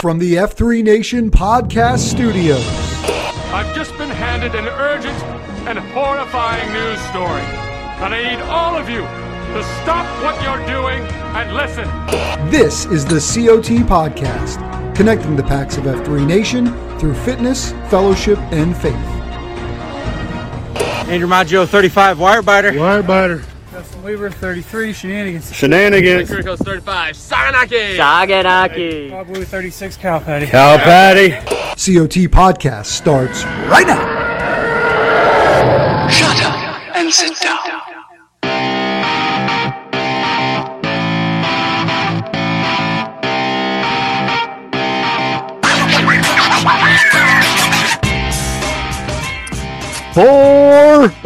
From the F3 Nation podcast studios. I've just been handed an urgent and horrifying news story. And I need all of you to stop what you're doing and listen. This is the COT podcast, connecting the packs of F3 Nation through fitness, fellowship, and faith. Andrew Maggio, 35, Wirebiter. Wirebiter. Justin Weaver, 33, Shenanigans. Shenanigans. Kirkos 35, Saganaki. Saganaki. Bob Blue, 36, Cal Patty. Cal Patty. COT podcast starts right now. Shut up and sit down. Four.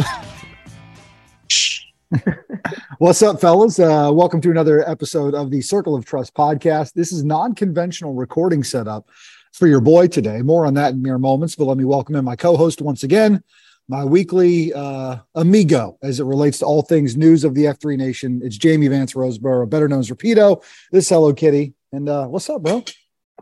What's up, fellas? Uh, welcome to another episode of the Circle of Trust podcast. This is non-conventional recording setup for your boy today. More on that in mere moments, but let me welcome in my co-host once again, my weekly uh, amigo as it relates to all things news of the F3 Nation. It's Jamie Vance Roseborough, better known as Rapido. This is Hello Kitty. And uh, what's up, bro?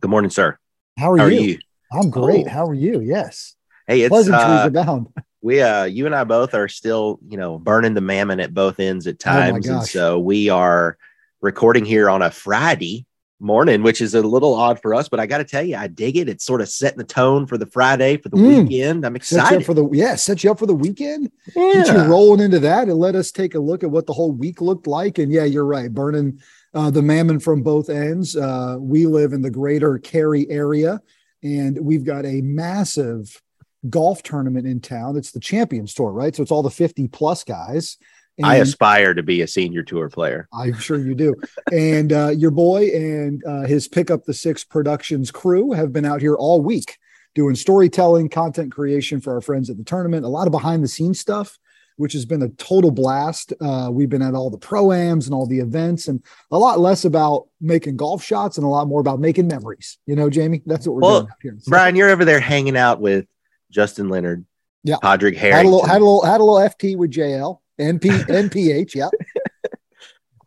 Good morning, sir. How are, How are you? you? I'm great. Oh. How are you? Yes. Hey, it's Pleasantries uh, abound. We uh you and I both are still, you know, burning the mammon at both ends at Oh times. and so we are recording here on a Friday morning, which is a little odd for us, but I gotta tell you, I dig it. It's sort of setting the tone for the Friday, for the Mm. weekend. I'm Set you up excited. for the yeah, set you up for the weekend. get you yeah. rolling into that and let us take a look at what the whole week looked like. And yeah, you're right, burning uh, the mammon from both ends. Uh, we live in the greater Cary area, and we've got a massive golf tournament in town. It's the Champions Tour, right? So it's all the 50 plus guys. I aspire to be a senior tour player. I'm sure you do. and uh, your boy and uh, his Pick Up the Six Productions crew have been out here all week doing storytelling, content creation for our friends at the tournament, a lot of behind the scenes stuff, which has been a total blast. Uh, we've been at all the proams and all the events, and a lot less about making golf shots and a lot more about making memories. You know, Jamie, that's what we're Well, doing out here. So Brian, you're over there hanging out with Justin Leonard, Yeah. Padraig had a Harrington. little, had a little, had a little FT with JL. NP, NPH, yeah.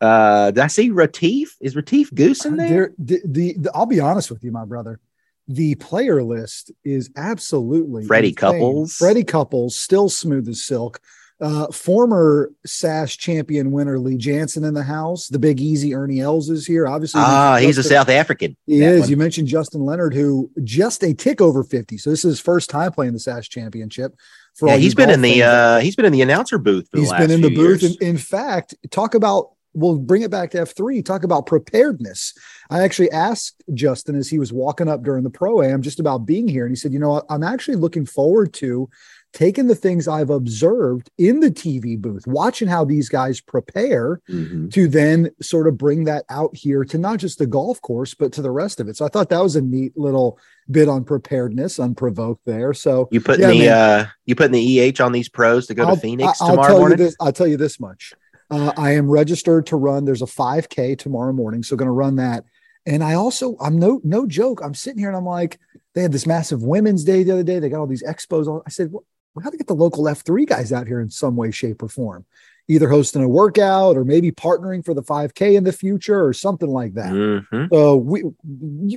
uh, did I see Retief? Is Retief Goose in there? There, the, the, the- I'll be honest with you, my brother. The player list is absolutely Freddie insane. Couples. Freddie Couples, still smooth as silk. Uh, former SAS champion winner Lee Janzen in the house. The big easy Ernie Els is here. Obviously, Ah, he's a South African. He is. one. You mentioned Justin Leonard, who just a tick over fifty. So this is his first time playing the SAS championship. For Yeah, he's been in the uh he's been in the announcer booth for He's been in the booth. In, in fact, talk about we'll bring it back to F3. Talk about preparedness. I actually asked Justin as he was walking up during the pro am just about being here. And he said, you know? I'm actually looking forward to taking the things I've observed in the TV booth, watching how these guys prepare Mhm. to then sort of bring that out here to not just the golf course, but to the rest of it. So I thought that was a neat little bit on preparedness, unprovoked there. So You put Yeah, the man. uh you putting the EH on these pros to go I'll- to Phoenix I'll tomorrow tell morning? You this, I'll tell you this much. Uh, I am registered to run. There's a 5K tomorrow morning, so going to run that. And I also, I'm no no joke. I'm sitting here and I'm like, they had this massive Women's Day the other day. They got all these expos on. I said, well, we got to get the local F3 guys out here in some way, shape, or form, either hosting a workout or maybe partnering for the 5K in the future or something like that. Mhm. So we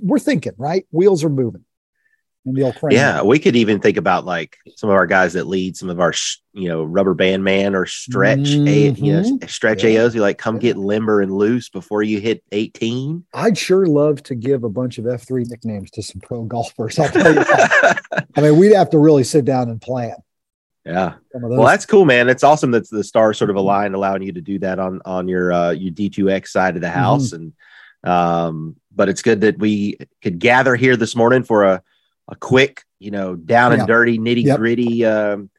we're thinking, right? Wheels are moving. old. Yeah, we could even think about like some of our guys that lead some of our, you know, rubber band man or stretch, a, you know, Mhm. stretch Yeah. AOs. We like come Yeah. get limber and loose before you hit 18. I'd sure love to give a bunch of F3 nicknames to some pro golfers. I'll tell you. I mean, we'd have to really sit down and plan. Yeah. Some of those. Well, that's cool, man. It's awesome that the stars sort of aligned, allowing you to do that on on your uh, your D2X side of the house. And um, but it's good that we could gather here this morning for a a quick, you know, down and Yeah. dirty, nitty Yep. gritty um,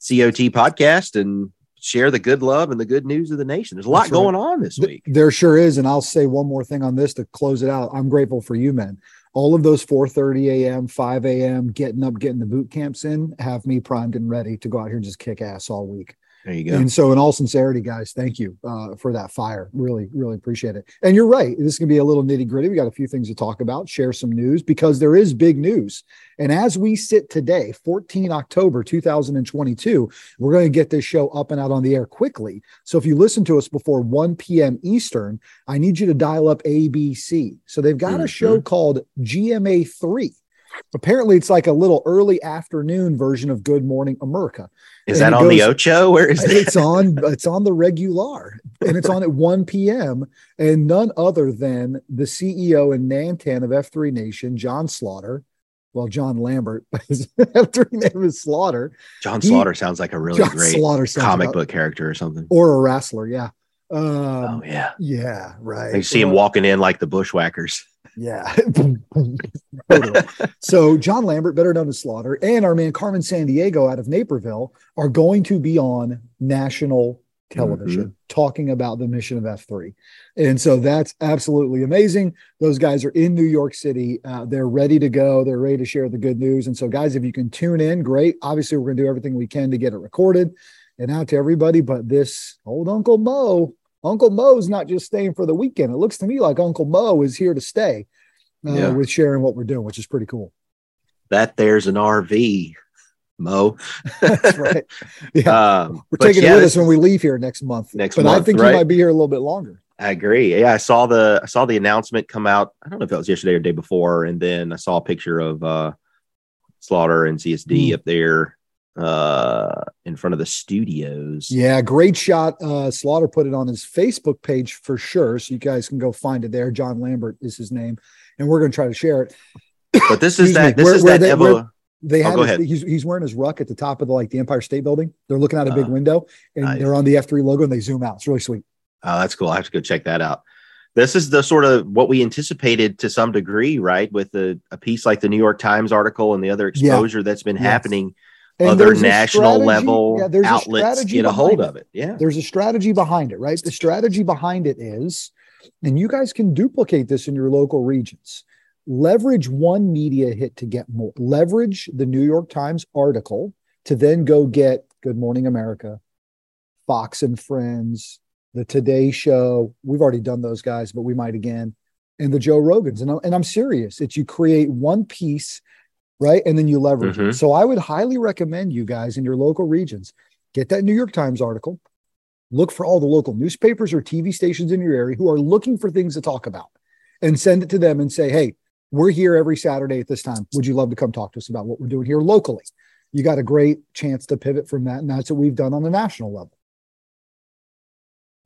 COT podcast and share the good love and the good news of the nation. There's a lot right. going on this week. There sure is, and I'll say one more thing on this to close it out. I'm grateful for you, men. All of those 4:30 a.m., 5 a.m., getting up, getting the boot camps in, have me primed and ready to go out here and just kick ass all week. There you go. And so, in all sincerity, guys, thank you uh, for that fire. Really, really appreciate it. And you're right. This is going to be a little nitty gritty. We got a few things to talk about, share some news because there is big news. And as we sit today, 14 October 2022, we're going to get this show up and out on the air quickly. So if you listen to us before 1 p.m. Eastern, I need you to dial up ABC. So they've got a Mhm. show called GMA3. Apparently, it's like a little early afternoon version of Good Morning America. Is and that on the goes- Ocho? Where is that? it's on it's on the regular and it's on at 1 p.m and none other than the ceo and nantan of f3 nation john slaughter well john lambert but his f3 name is slaughter John he- Slaughter sounds like a really john great slaughter comic book character or something. or a wrestler yeah um oh yeah. yeah right You see him walking in like the bushwhackers. Yeah. So John Lambert, better known as Slaughter, and our man Carmen San Diego out of Naperville are going to be on national television talking about the mission of F3. And so that's absolutely amazing. Those guys are in New York City. Uh, they're ready to go. They're ready to share the good news. And so, guys, if you can tune in, great. Obviously, we're going to do everything we can to get it recorded and out to everybody. But this old Uncle Mo, Uncle Mo's not just staying for the weekend. It looks to me like Uncle Mo is here to stay uh, Yeah. with sharing what we're doing, which is pretty cool. That there's an RV, Mo. That's right. Yeah. Um, we're taking yeah, it with us when we leave here next month. Next but I think right. he might be here a little bit longer. I agree. Yeah, I saw the I saw the announcement come out. I don't know if that was yesterday or the day before, and then I saw a picture of uh Slaughter and CSD Hmm. up there uh in front of the studios. Yeah, great shot. Uh, Slaughter put it on his Facebook page for sure. So you guys can go find it there. John Lambert is his name. And we're going to try to share it. But this is that me. this Where- is where that they- Evo. where- They Oh, have his- ahead. he's, he's wearing his ruck at the top of the like the Empire State Building. They're looking out a big Uh, window and nice. they're on the F3 logo and they zoom out. It's really sweet. Oh, that's cool. I have to go check that out. This is the sort of what we anticipated to some degree, right? With a, a piece like the New York Times article and the other Yeah. exposure that's been Yes. happening, And other national level yeah, a outlets strategy get a hold of it. Yeah. There's a strategy behind it, right? The strategy behind it is, and you guys can duplicate this in your local regions. Leverage one media hit to get more. Leverage the New York Times article to then go get Good Morning America, Fox and Friends, the Today Show. We've already done those guys, but we might again, and the Joe Rogans. And I'm, and I'm serious. It's you create one piece, right? And then you leverage it. Mhm. So I would highly recommend you guys in your local regions get that New York Times article. Look for all the local newspapers or TV stations in your area who are looking for things to talk about and send it to them and say, hey, we're here every Saturday at this time. Would you love to come talk to us about what we're doing here locally? You got a great chance to pivot from that. And that's what we've done on the national level.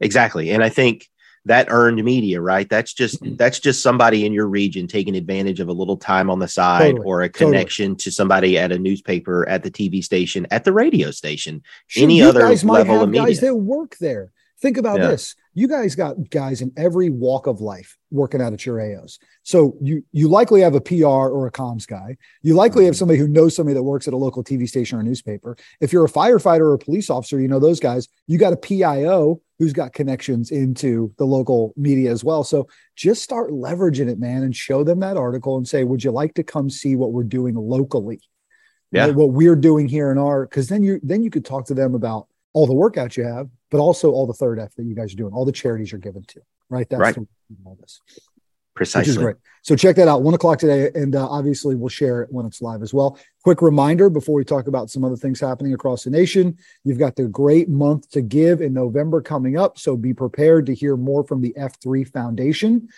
Exactly. And I think that earned media, right? That's just mm-hmm. that's just somebody in your region taking advantage of a little time on the side Totally. or a Totally. connection to somebody at a newspaper, at the TV station, at the radio station. Shoot, Any other level have of guys that work there. Think about Yeah. this. You guys got guys in every walk of life working out at your AOs. So you you likely have a PR or a comms guy. You likely Mm-hmm. have somebody who knows somebody that works at a local TV station or newspaper. If you're a firefighter or a police officer, you know those guys. You got a PIO who's got connections into the local media as well. So just start leveraging it, man, and show them that article and say, "Would you like to come see what we're doing locally?" Yeah. What we're doing here in our because then you then you could talk to them about all the workouts you have, but also all the third F that you guys are doing, all the charities you're giving to. Right. That's Right. all this, which Precisely. is great. So check that out, one o'clock today, and uh, obviously we'll share it when it's live as well. Quick reminder before we talk about some other things happening across the nation, you've got the great month to give in November coming up, so be prepared to hear more from the F3 Foundation.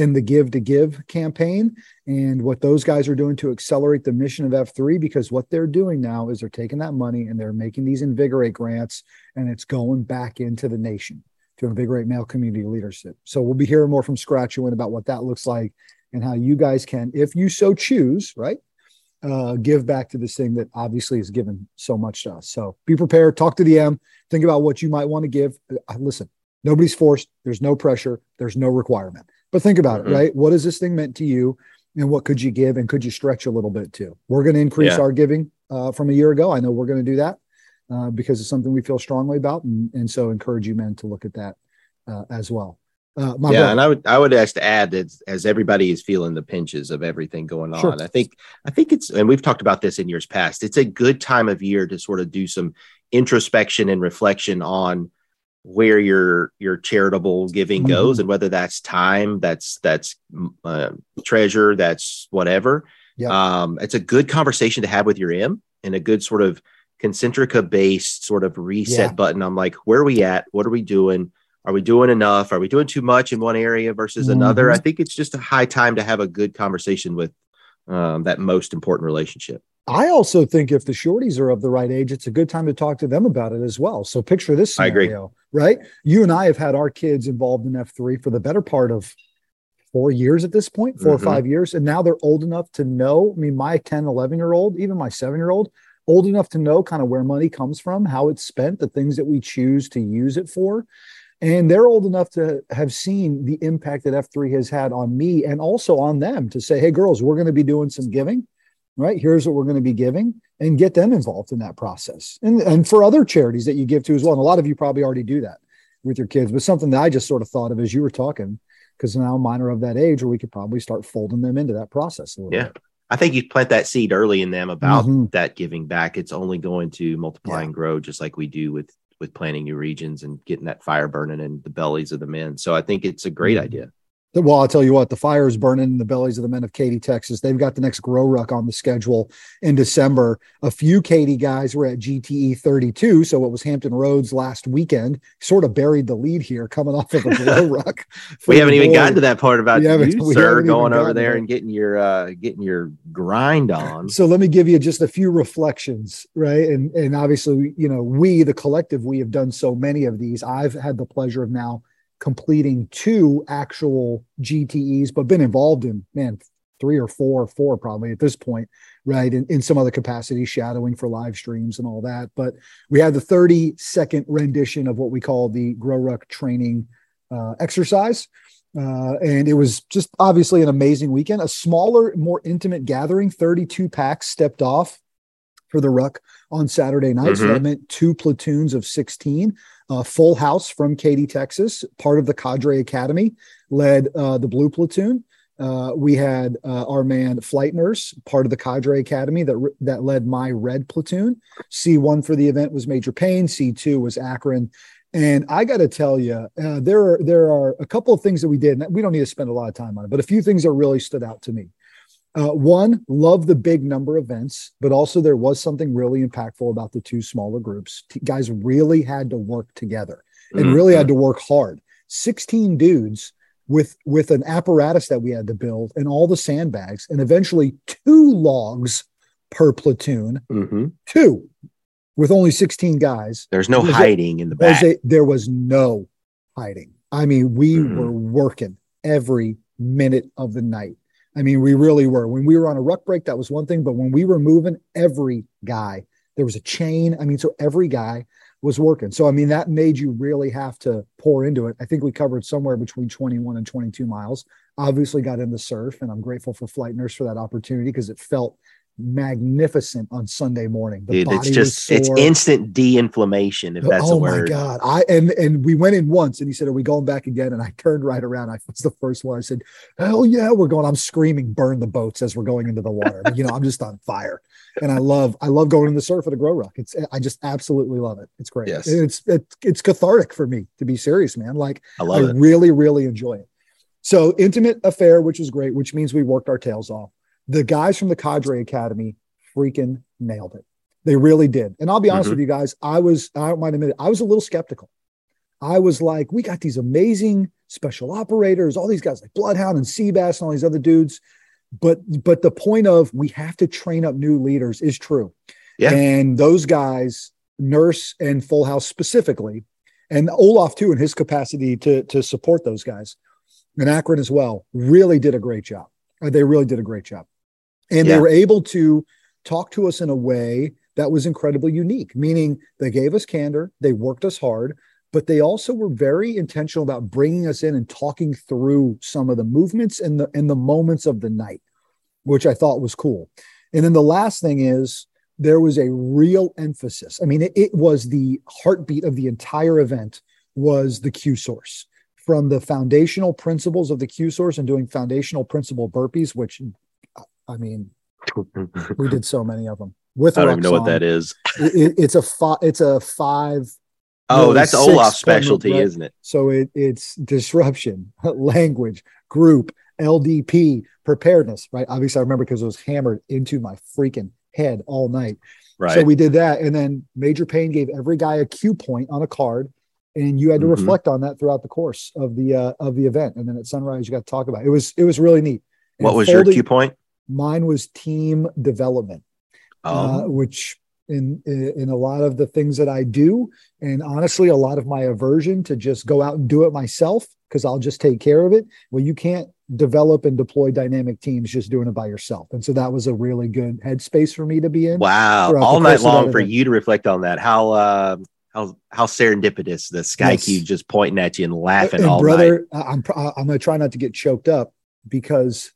And the Give to Give campaign and what those guys are doing to accelerate the mission of F3 because what they're doing now is they're taking that money and they're making these invigorate grants and it's going back into the nation to invigorate male community leadership. So we'll be hearing more from Scratchuin about what that looks like and how you guys can, if you so choose, right, uh, give back to this thing that obviously has given so much to us. So be prepared, talk to the M, think about what you might want to give. Uh, listen, nobody's forced, there's no pressure, there's no requirement. But think about mm-hmm. it, right? What has this thing meant to you? And what could you give? And could you stretch a little bit too? We're going to increase yeah. our giving uh, from a year ago. I know we're going to do that uh, because it's something we feel strongly about. And, and so encourage you men to look at that uh, as well. Uh, yeah, brother. and I would I would ask to add that as everybody is feeling the pinches of everything going on, sure. I think I think it's and we've talked about this in years past. It's a good time of year to sort of do some introspection and reflection on where your your charitable giving mm-hmm. goes and whether that's time, that's that's uh, treasure, that's whatever. Yeah. Um, it's a good conversation to have with your M and a good sort of concentrica based sort of reset yeah. button. I'm like, where are we at? What are we doing? Are we doing enough? Are we doing too much in one area versus mm-hmm. another? I think it's just a high time to have a good conversation with um, that most important relationship. I also think if the shorties are of the right age, it's a good time to talk to them about it as well. So picture this scenario, right? You and I have had our kids involved in F3 for the better part of four years at this point, 4 mm-hmm. or five years. And now they're old enough to know. I mean, my 10, 11 year old, even my seven year old, old enough to know kind of where money comes from, how it's spent, the things that we choose to use it for. And they're old enough to have seen the impact that F3 has had on me and also on them to say, hey, girls, we're going to be doing some giving, right? Here's what we're going to be giving and get them involved in that process. And, and for other charities that you give to as well. And a lot of you probably already do that with your kids, but something that I just sort of thought of as you were talking, because now mine are of that age where we could probably start folding them into that process a little yeah. bit. I think you plant that seed early in them about mm-hmm. that giving back. It's only going to multiply yeah. and grow, just like we do with with planting new regions and getting that fire burning in the bellies of the men. So I think it's a great mm-hmm. idea. Well, I'll tell you what, the fire is burning in the bellies of the men of Katy, Texas. They've got the next Grow Ruck on the schedule in December. A few Katy guys were at GTE 32. So it was Hampton Roads last weekend. Sort of buried the lead here coming off of a Grow Ruck. we haven't even gotten to that part about you, sir, going over there and getting your uh, getting your grind on. So let me give you just a few reflections, right? And and obviously, you know, we, the collective, we have done so many of these. I've had the pleasure of now completing two actual GTEs, but been involved in man three or four, four probably at this point, right? In, in some other capacity, shadowing for live streams and all that. But we had the 30 second rendition of what we call the Grow Ruck training uh, exercise. Uh, and it was just obviously an amazing weekend, a smaller, more intimate gathering. 32 packs stepped off for the ruck on Saturday night. Mm-hmm. So that meant two platoons of 16 uh, Full House from Katy, Texas, part of the Cadre Academy, led uh, the Blue Platoon. Uh, we had uh, our man Flight Nurse, part of the Cadre Academy, that that led my Red Platoon. C one for the event was Major Payne. C two was Akron. And I got to tell you, uh, there are there are a couple of things that we did. And we don't need to spend a lot of time on it, but a few things that really stood out to me. Uh, one, love the big number events, but also there was something really impactful about the two smaller groups. T- guys really had to work together and mm-hmm. really had to work hard. 16 dudes with with an apparatus that we had to build and all the sandbags and eventually two logs per platoon. Mm-hmm. Two with only 16 guys. There's no hiding a, in the back. A, there was no hiding. I mean, we mm-hmm. were working every minute of the night. I mean, we really were. When we were on a ruck break, that was one thing. But when we were moving, every guy, there was a chain. I mean, so every guy was working. So, I mean, that made you really have to pour into it. I think we covered somewhere between 21 and 22 miles. Obviously, got in the surf, and I'm grateful for Flight Nurse for that opportunity because it felt magnificent on Sunday morning. The Dude, it's just it's instant de-inflammation if oh, that's oh a word. Oh my god! I and and we went in once, and he said, "Are we going back again?" And I turned right around. I was the first one. I said, "Hell yeah, we're going!" I'm screaming, "Burn the boats!" as we're going into the water. you know, I'm just on fire, and I love I love going in the surf at a grow ruck. It's I just absolutely love it. It's great. Yes, it's it's it's cathartic for me to be serious, man. Like I love I really really enjoy it. So intimate affair, which is great, which means we worked our tails off the guys from the Cadre Academy freaking nailed it. They really did. And I'll be honest mm-hmm. with you guys, I was, I don't mind admitting, I was a little skeptical. I was like, we got these amazing special operators, all these guys like Bloodhound and Seabass and all these other dudes. But but the point of we have to train up new leaders is true. Yeah. And those guys, Nurse and Full House specifically, and Olaf too, in his capacity to to support those guys, and Akron as well, really did a great job. Uh, They really did a great job, and Yeah. they were able to talk to us in a way that was incredibly unique. Meaning, they gave us candor, they worked us hard, but they also were very intentional about bringing us in and talking through some of the movements and the and the moments of the night, which I thought was cool. And then the last thing is there was a real emphasis. I mean, it, it was the heartbeat of the entire event was the Q source from the foundational principles of the Q source and doing foundational principle burpees, which I mean, we did so many of them with I don't even know what that is. It, it- it's a five, it's a five. Oh, no, that's Olaf's specialty, isn't it? So it, it's disruption, language, group, LDP, preparedness, right? Obviously, I remember because it was hammered into my freaking head all night. Right. So we did that. And then Major Payne gave every guy a cue point on a card. And you had to Mhm. reflect on that throughout the course of the uh, of the event. And then at sunrise, you got to talk about it. It was it was really neat. And what was your cue point? Mine was team development uh, Oh, which in in a lot of the things that I do, and honestly, a lot of my aversion to just go out and do it myself because I'll just take care of it. Well, you can't develop and deploy dynamic teams just doing it by yourself, and so that was a really good headspace for me to be in. wow! All night long for you to reflect on that. How uh, how how serendipitous the sky Yes. cube just pointing at you and laughing and all night. brother, I- I'm I'm going to try not to get choked up because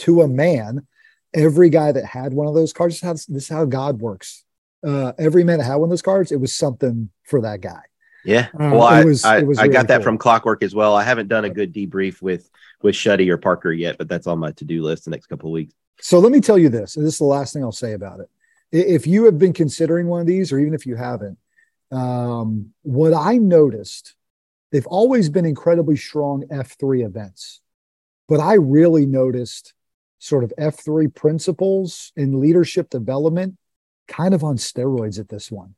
to a man, every guy that had one of those cards, this is how, this is how God works. Uh, every man that had one of those cards, it was something for that guy. Yeah. Uh, well, it I, was- I, it was I really got that cool. from Clockwork as well. I haven't done a good debrief with with Shuddy or Parker yet, but that's on my to do list the next couple of weeks. So let me tell you this, and this is the last thing I'll say about it. If you have been considering one of these, or even if you haven't, um, what I noticed, they've always been incredibly strong F3 events, but I really noticed sort of F3 principles in leadership development kind of on steroids at this one.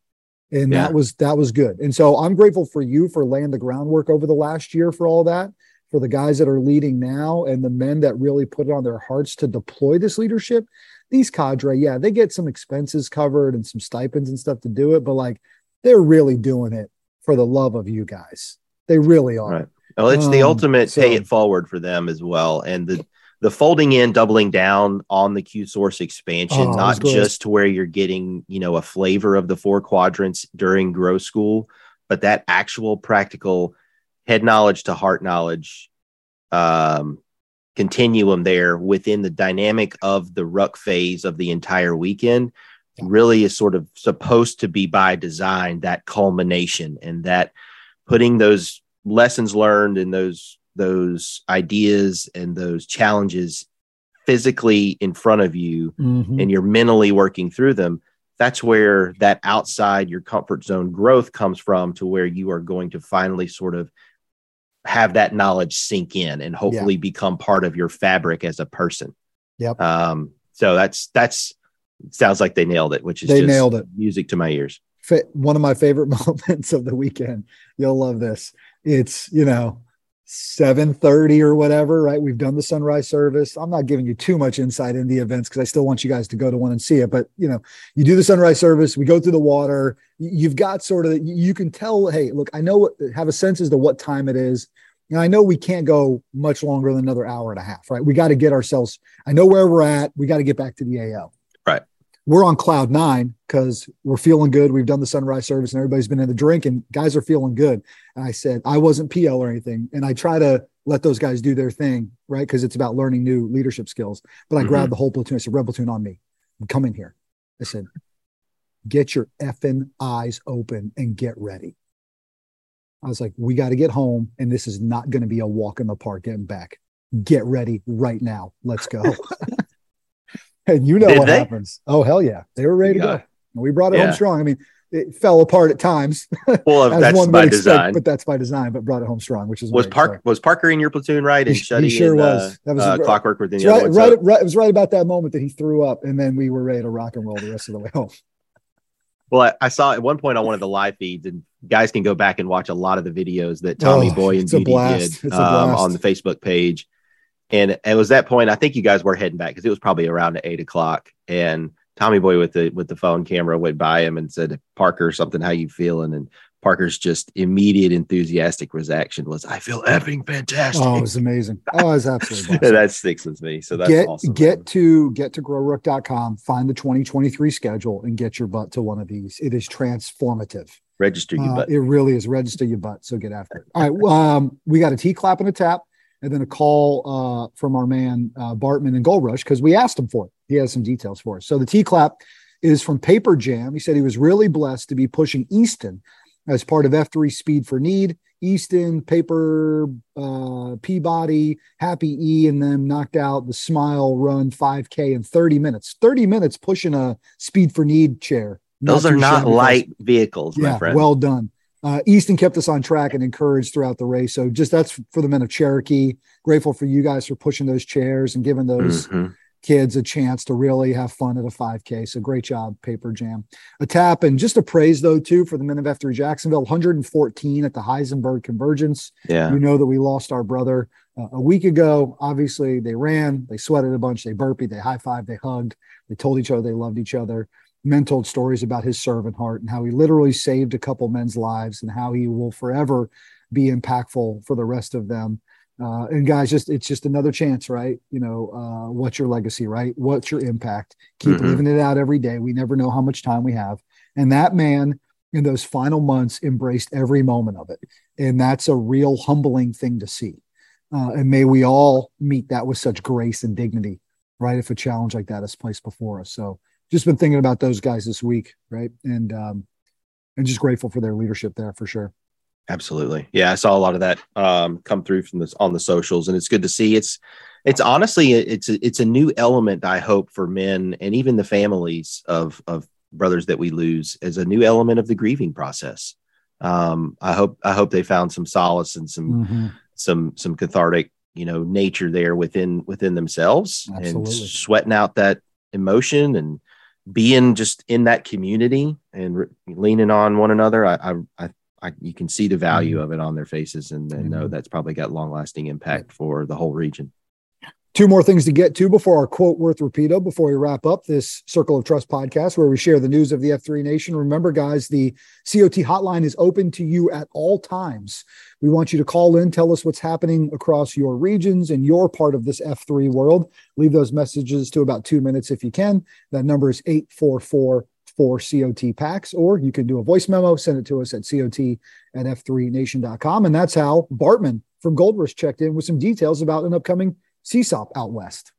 And Yeah. that was that was good. And so I'm grateful for you for laying the groundwork over the last year for all that for the guys that are leading now and the men that really put it on their hearts to deploy this leadership. These cadre, yeah, they get some expenses covered and some stipends and stuff to do it, but like they're really doing it for the love of you guys. They really are. Right. Well, it's the Um, ultimate so- pay it forward for them as well, and the the folding in, doubling down on the Q source expansion, Oh, not just to where you're getting you know a flavor of the four quadrants during grow school, but that actual practical head knowledge to heart knowledge um, continuum there within the dynamic of the ruck phase of the entire weekend really is sort of supposed to be by design that culmination and that putting those lessons learned and those those ideas and those challenges physically in front of you Mhm. and you're mentally working through them that's where that outside your comfort zone growth comes from to where you are going to finally sort of have that knowledge sink in and hopefully become part of your fabric as a person Yep. um so that's that's sounds like they nailed it which is They just nailed it. music to my ears one of my favorite moments of the weekend. You'll love this. It's, you know, 7:30 or whatever, right? We've done the sunrise service. I'm not giving you too much insight in the events because I still want you guys to go to one and see it. But you know, you do the sunrise service, we go through the water. You've got sort of you can tell, hey, look, I know what have a sense as to what time it is. And I know we can't go much longer than another hour and a half, right? We got to get ourselves, I know where we're at. We got to get back to the AO we're on cloud nine because we're feeling good. We've done the sunrise service and everybody's been in the drink and guys are feeling good. And I said, I wasn't PL or anything. And I try to let those guys do their thing, right? Because it's about learning new leadership skills. But I Mhm. grabbed the whole platoon. I said, Red platoon on me. Come in here. I said, get your effing eyes open and get ready. I was like, we got to get home. And this is not going to be a walk in the park getting back. Get ready right now. Let's go. and you know Did what they? happens. Oh, hell yeah. They were ready to Yeah. go. We brought it Yeah. home strong. I mean, it fell apart at times, well that's one by expect, design but that's by design, but brought it home strong, which is was great. park was parker in your platoon right and He- he sure and, was. uh, That was uh, clockwork within the right. So- right, right, it was right about that moment that he threw up, and then we were ready to rock and roll the rest of the way home. Well, I, I saw at one point on one of the live feeds, and guys can go back and watch a lot of the videos that Tommy Oh, Boy and Beauty did um, on the Facebook page. And it was that point. I think you guys were heading back because it was probably around eight o'clock. And Tommy Boy with the with the phone camera went by him and said, "Parker, something. How you feeling?" And Parker's just immediate enthusiastic reaction was, "I feel effing fantastic." Oh, it was amazing. Oh, it was absolutely blast. that sticks with me. So that's get awesome. get to get to growruck.com, find the 2023 schedule, and get your butt to one of these. It is transformative. register you, Uh, it really is. Register your butt. So get after it. All right. well, Um, we got a T clap and a tap, and then a call uh, from our man uh, Bartman and Gold Rush because we asked him for it. He has some details for us. So the T clap is from Paper Jam. He said he was really blessed to be pushing Easton as part of F3 Speed for Need. Easton, Paper, uh, Peabody, Happy E, and them knocked out the Smile Run 5K in 30 minutes. 30 minutes pushing a Speed for Need chair. those are not light vehicles, my Yeah, friend. well done. Uh, Easton kept us on track and encouraged throughout the race. So just that's for the men of Cherokee. Grateful for you guys for pushing those chairs and giving those Mhm. kids a chance to really have fun at a 5K. So great job, Paper Jam. A tap and just a praise though too for the men of F3 Jacksonville, 114 at the Heisenberg Convergence. yeah. You know that we lost our brother uh, a week ago. Obviously, they ran, they sweated a bunch, they burped, they high fived, they hugged, they told each other they loved each other. Men told stories about his servant heart and how he literally saved a couple men's lives and how he will forever be impactful for the rest of them. Uh, and guys, just it's just another chance, right? You know, uh, what's your legacy, right? What's your impact? Keep Mhm. living it out every day. We never know how much time we have. And that man in those final months embraced every moment of it. And that's a real humbling thing to see. Uh, and may we all meet that with such grace and dignity, right? If a challenge like that is placed before us. So just been thinking about those guys this week, right? And um, and just grateful for their leadership there for sure. Absolutely. Yeah, I saw a lot of that um, come through from this on the socials, and it's good to see. It's it's honestly it's a, it's a new element I hope for men and even the families of of brothers that we lose as a new element of the grieving process. Um, I hope I hope they found some solace and some some some cathartic you know nature there within within themselves and sweating out that emotion and being just in that community and re- leaning on one another. I I, I you can see the value Mhm. of it on their faces and, and know Mhm. that's probably got long lasting impact for the whole region. Two more things to get to before our quote worth repeato, before we wrap up this Circle of Trust podcast, where we share the news of the F3 Nation. Remember, guys, the COT hotline is open to you at all times. We want you to call in, tell us what's happening across your regions and your part of this F3 world. Leave those messages to about two minutes if you can. That number is 844 4 COT packs, or you can do a voice memo, send it to us at COT at F3Nation.com. And that's how Bartman from Gold Rush checked in with some details about an upcoming CSOP out west.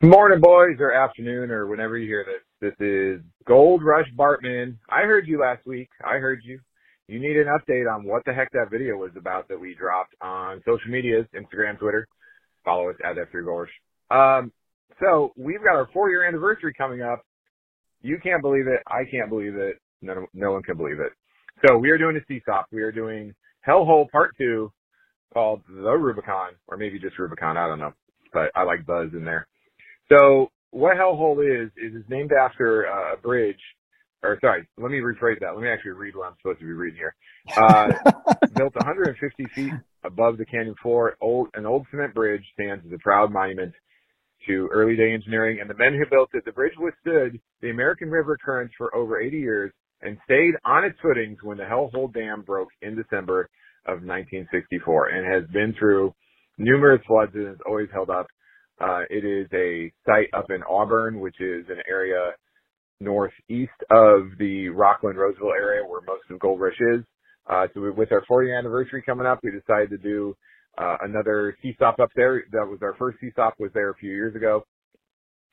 Good Morning, boys, or afternoon, or whenever you hear this. This is Gold Rush Bartman. I heard you last week. I heard you. You need an update on what the heck that video was about that we dropped on social medias, Instagram, Twitter. Follow us at F3 Gold Rush. Um, so we've got our four year anniversary coming up. You can't believe it. I can't believe it. No, no one can believe it. So we are doing a CSOP. We are doing Hellhole Part Two called The Rubicon, or maybe just Rubicon. I don't know, but I like Buzz in there. So what Hellhole is is it's named after a bridge, or sorry, let me rephrase that. Let me actually read what I'm supposed to be reading here. Uh, built 150 feet above the canyon floor, old an old cement bridge stands as a proud monument to early day engineering and the men who built it. The bridge withstood the American River currents for over 80 years and stayed on its footings when the Hellhole Dam broke in December of 1964 and has been through numerous floods and has always held up. Uh, it is a site up in Auburn, which is an area northeast of the Rockland Roseville area where most of Gold Rush is. Uh, so we, with our 40th anniversary coming up, we decided to do uh, another CSOP up there. That was our first CSOP was there a few years ago.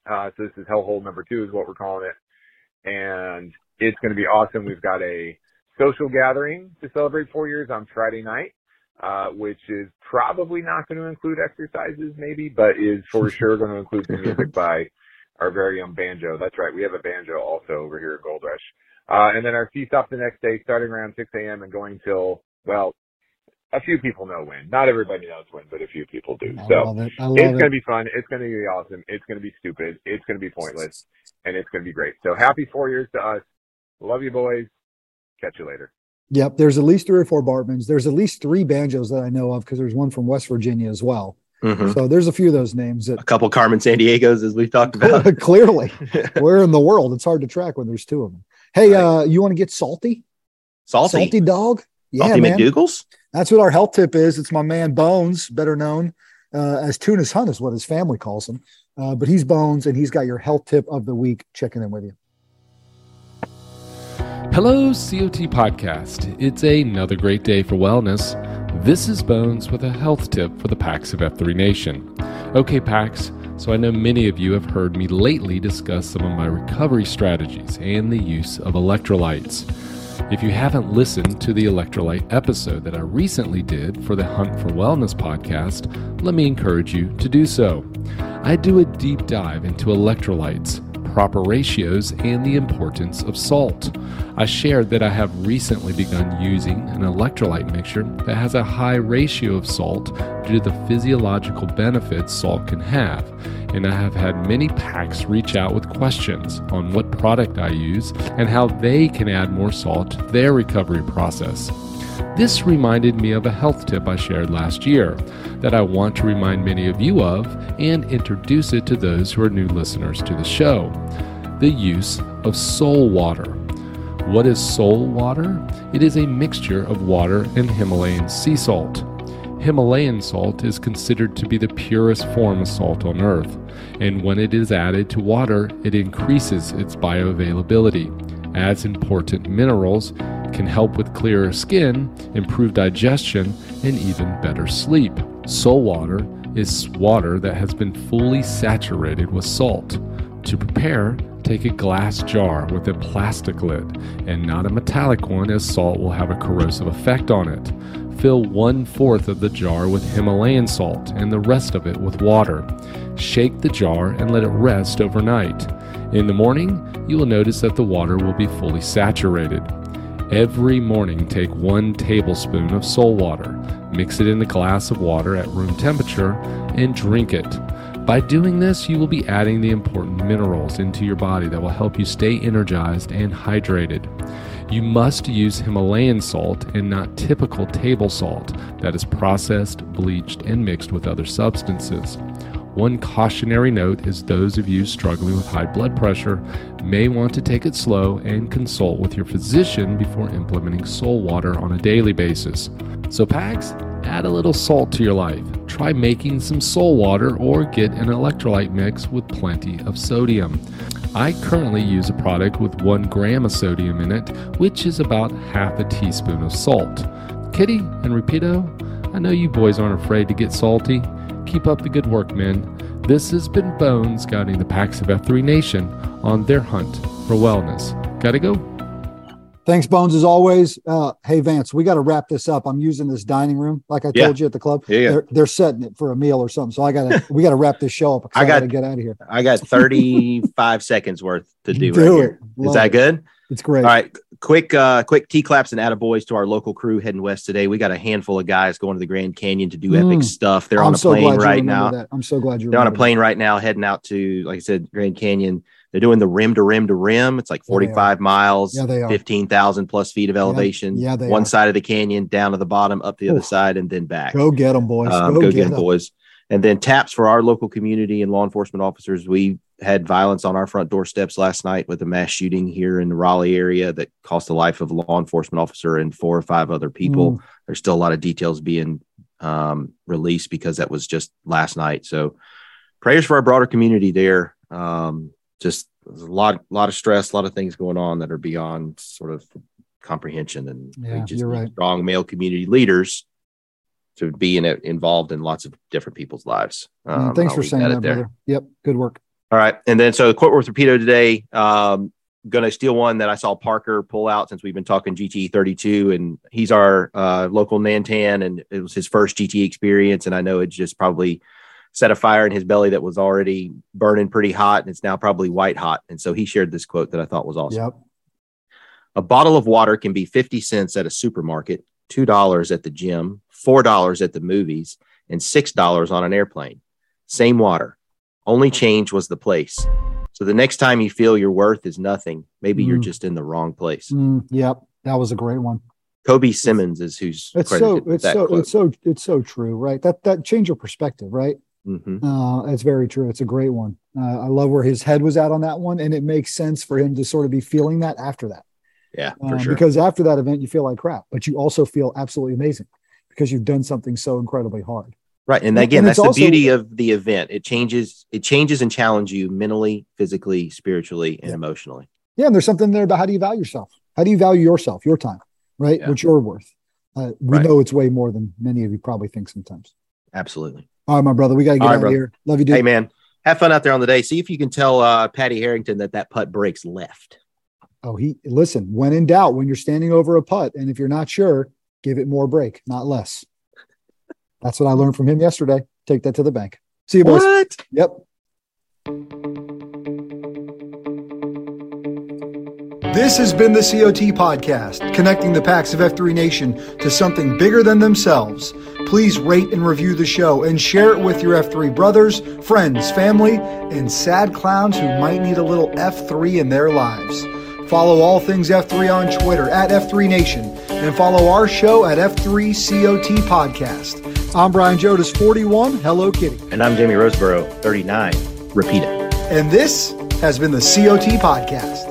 Uh, so this is Hellhole number two is what we're calling it. And it's going to be awesome. We've got a social gathering to celebrate four years on Friday night, uh, which is probably not going to include exercises maybe, but is for sure going to include some music by our very own banjo. That's right. We have a banjo also over here at Gold Rush. Uh, and then our CSOP the next day starting around 6 a.m. and going till, well, a few people know when. Not everybody knows when, but a few people do. I so it. It's it. going to be fun. It's going to be awesome. It's going to be stupid. It's going to be pointless and it's going to be great. So happy four years to us. Love you, boys. Catch you later. Yep. There's at least three or four Bartmans. There's at least three banjos that I know of because there's one from West Virginia as well. Mhm. So there's a few of those names A couple Carmen San Diego's, as we've talked about. clearly where in the world it's hard to track when there's two of them. Hey, uh, you want to get salty? Salty. Salty dog? Yeah, Salty man. McDougal's? That's what our health tip is. It's my man Bones, better known uh, as Tuna's Hunt, is what his family calls him. Uh, but he's Bones, and he's got your health tip of the week checking in with you. Hello, COT Podcast. It's another great day for wellness. This is Bones with a health tip for the PAX of F3 Nation. Okay, PAX, so I know many of you have heard me lately discuss some of my recovery strategies and the use of electrolytes. If you haven't listened to the electrolyte episode that I recently did for the Hunt for Wellness podcast, let me encourage you to do so. I do a deep dive into electrolytes, proper ratios, and the importance of salt. I shared that I have recently begun using an electrolyte mixture that has a high ratio of salt due to the physiological benefits salt can have, and I have had many PAX reach out with questions on what product I use and how they can add more salt to their recovery process. This reminded me of a health tip I shared last year that I want to remind many of you of and introduce it to those who are new listeners to the show the use of sole water. What is sole water? It is a mixture of water and Himalayan sea salt. Himalayan salt is considered to be the purest form of salt on earth, and when it is added to water, it increases its bioavailability, adds important minerals, can help with clearer skin, improve digestion, and even better sleep. Sole water is water that has been fully saturated with salt. To prepare, take a glass jar with a plastic lid and not a metallic one, as salt will have a corrosive effect on it. Fill one fourth of the jar with Himalayan salt and the rest of it with water. Shake the jar and let it rest overnight. In the morning, you will notice that the water will be fully saturated. Every morning, take one tablespoon of sole water, mix it in a glass of water at room temperature, and drink it. By doing this, you will be adding the important minerals into your body that will help you stay energized and hydrated. You must use Himalayan salt and not typical table salt that is processed, bleached, and mixed with other substances. One cautionary note is those of you struggling with high blood pressure may want to take it slow and consult with your physician before implementing sole water on a daily basis. So, PAX, add a little salt to your life. Try making some sole water or get an electrolyte mix with plenty of sodium. I currently use a product with one gram of sodium in it, which is about half a teaspoon of salt. Kitty and Rapido, I know you boys aren't afraid to get salty. Keep up the good work, men. This has been Bones guiding the Pax of F3 Nation on their hunt for wellness. Gotta go. Thanks, Bones, as always. Uh, hey, Vance, we got to wrap this up. I'm using this dining room, like I Yeah. told you at the club. Yeah, yeah. They're, they're setting it for a meal or something. So I got to, we got to wrap this show up. I I got to get out of here. I got 35 seconds worth to do, Do right it. here. Is Love that it. good? It's great. All right. Quick, uh, quick T claps and attaboys to our local crew heading west today. We got a handful of guys going to the Grand Canyon to do Mm. epic stuff. They're I'm on a so plane right now. That. I'm so glad you They're on a plane right now, heading out to, like I said, Grand Canyon. They're doing the rim to rim to rim. It's like Yeah, 45 miles, Yeah, they are. 15,000 plus feet of elevation. yeah, they One are. side of the canyon, down to the bottom, up the other side, and then back. Go get them, boys. Um, go, go, get get 'em, 'em. boys. And then taps for our local community and law enforcement officers. We had violence on our front doorsteps last night with a mass shooting here in the Raleigh area that cost the life of a law enforcement officer and four or five other people. Mm. There's still a lot of details being um, released because that was just last night. So prayers for our broader community there. Um, just a lot, lot of stress, a lot of things going on that are beyond sort of comprehension, and we Yeah, just right. strong male community leaders to be in it, involved in lots of different people's lives. Mm, Um, Thanks I'll for saying at that, there. brother. Yep. Good work. All right. And then so the Quote Worth Rapido today, um, going to steal one that I saw Parker pull out since we've been talking GTE 32. And he's our uh, local Nantan, and it was his first GTE experience. And I know it just probably set a fire in his belly that was already burning pretty hot. And it's now probably white hot. And so he shared this quote that I thought was awesome. Yep. A bottle of water can be 50 cents at a supermarket, $2 at the gym, $4 at the movies, and $6 on an airplane. Same water. Only change was the place. So the next time you feel your worth is nothing, maybe you're Mm. just in the wrong place. Mm, yep, that was a great one. Kobe Simmons is who's It's so it's so quote. it's so it's so true, right? That that change your perspective, right? Mhm. Uh, it's very true. It's a great one. Uh, I love where his head was at on that one, and it makes sense for him to sort of be feeling that after that. Yeah, for Um, sure. Because after that event, you feel like crap, but you also feel absolutely amazing because you've done something so incredibly hard. Right. And again, and that's it's the also- beauty of the event. It changes, it changes and challenges you mentally, physically, spiritually, and emotionally. Yeah, and there's something there about how do you value yourself? How do you value yourself, your time, right? Yeah. What you're worth. Uh, we Right. know it's way more than many of you probably think sometimes. Absolutely. All right, my brother, we got to get All out of here. Love you, dude. Hey, man, have fun out there on the day. See if you can tell uh, Patty Harrington that that putt breaks left. Oh, he listen. When in doubt, when you're standing over a putt, and if you're not sure, give it more break, not less. That's what I learned from him yesterday. Take that to the bank. See you, boys. What? Yep. This has been the COT podcast, connecting the PAX of F3 Nation to something bigger than themselves. Please rate and review the show and share it with your F3 brothers, friends, family, and sad clowns who might need a little F3 in their lives. Follow all things F3 on Twitter at F3 Nation and follow our show at F3COT Podcast. I'm Brian Jodas, 41. Hello, Kitty. And I'm Jamie Roseborough, 39. Repeat it. And this has been the COT Podcast.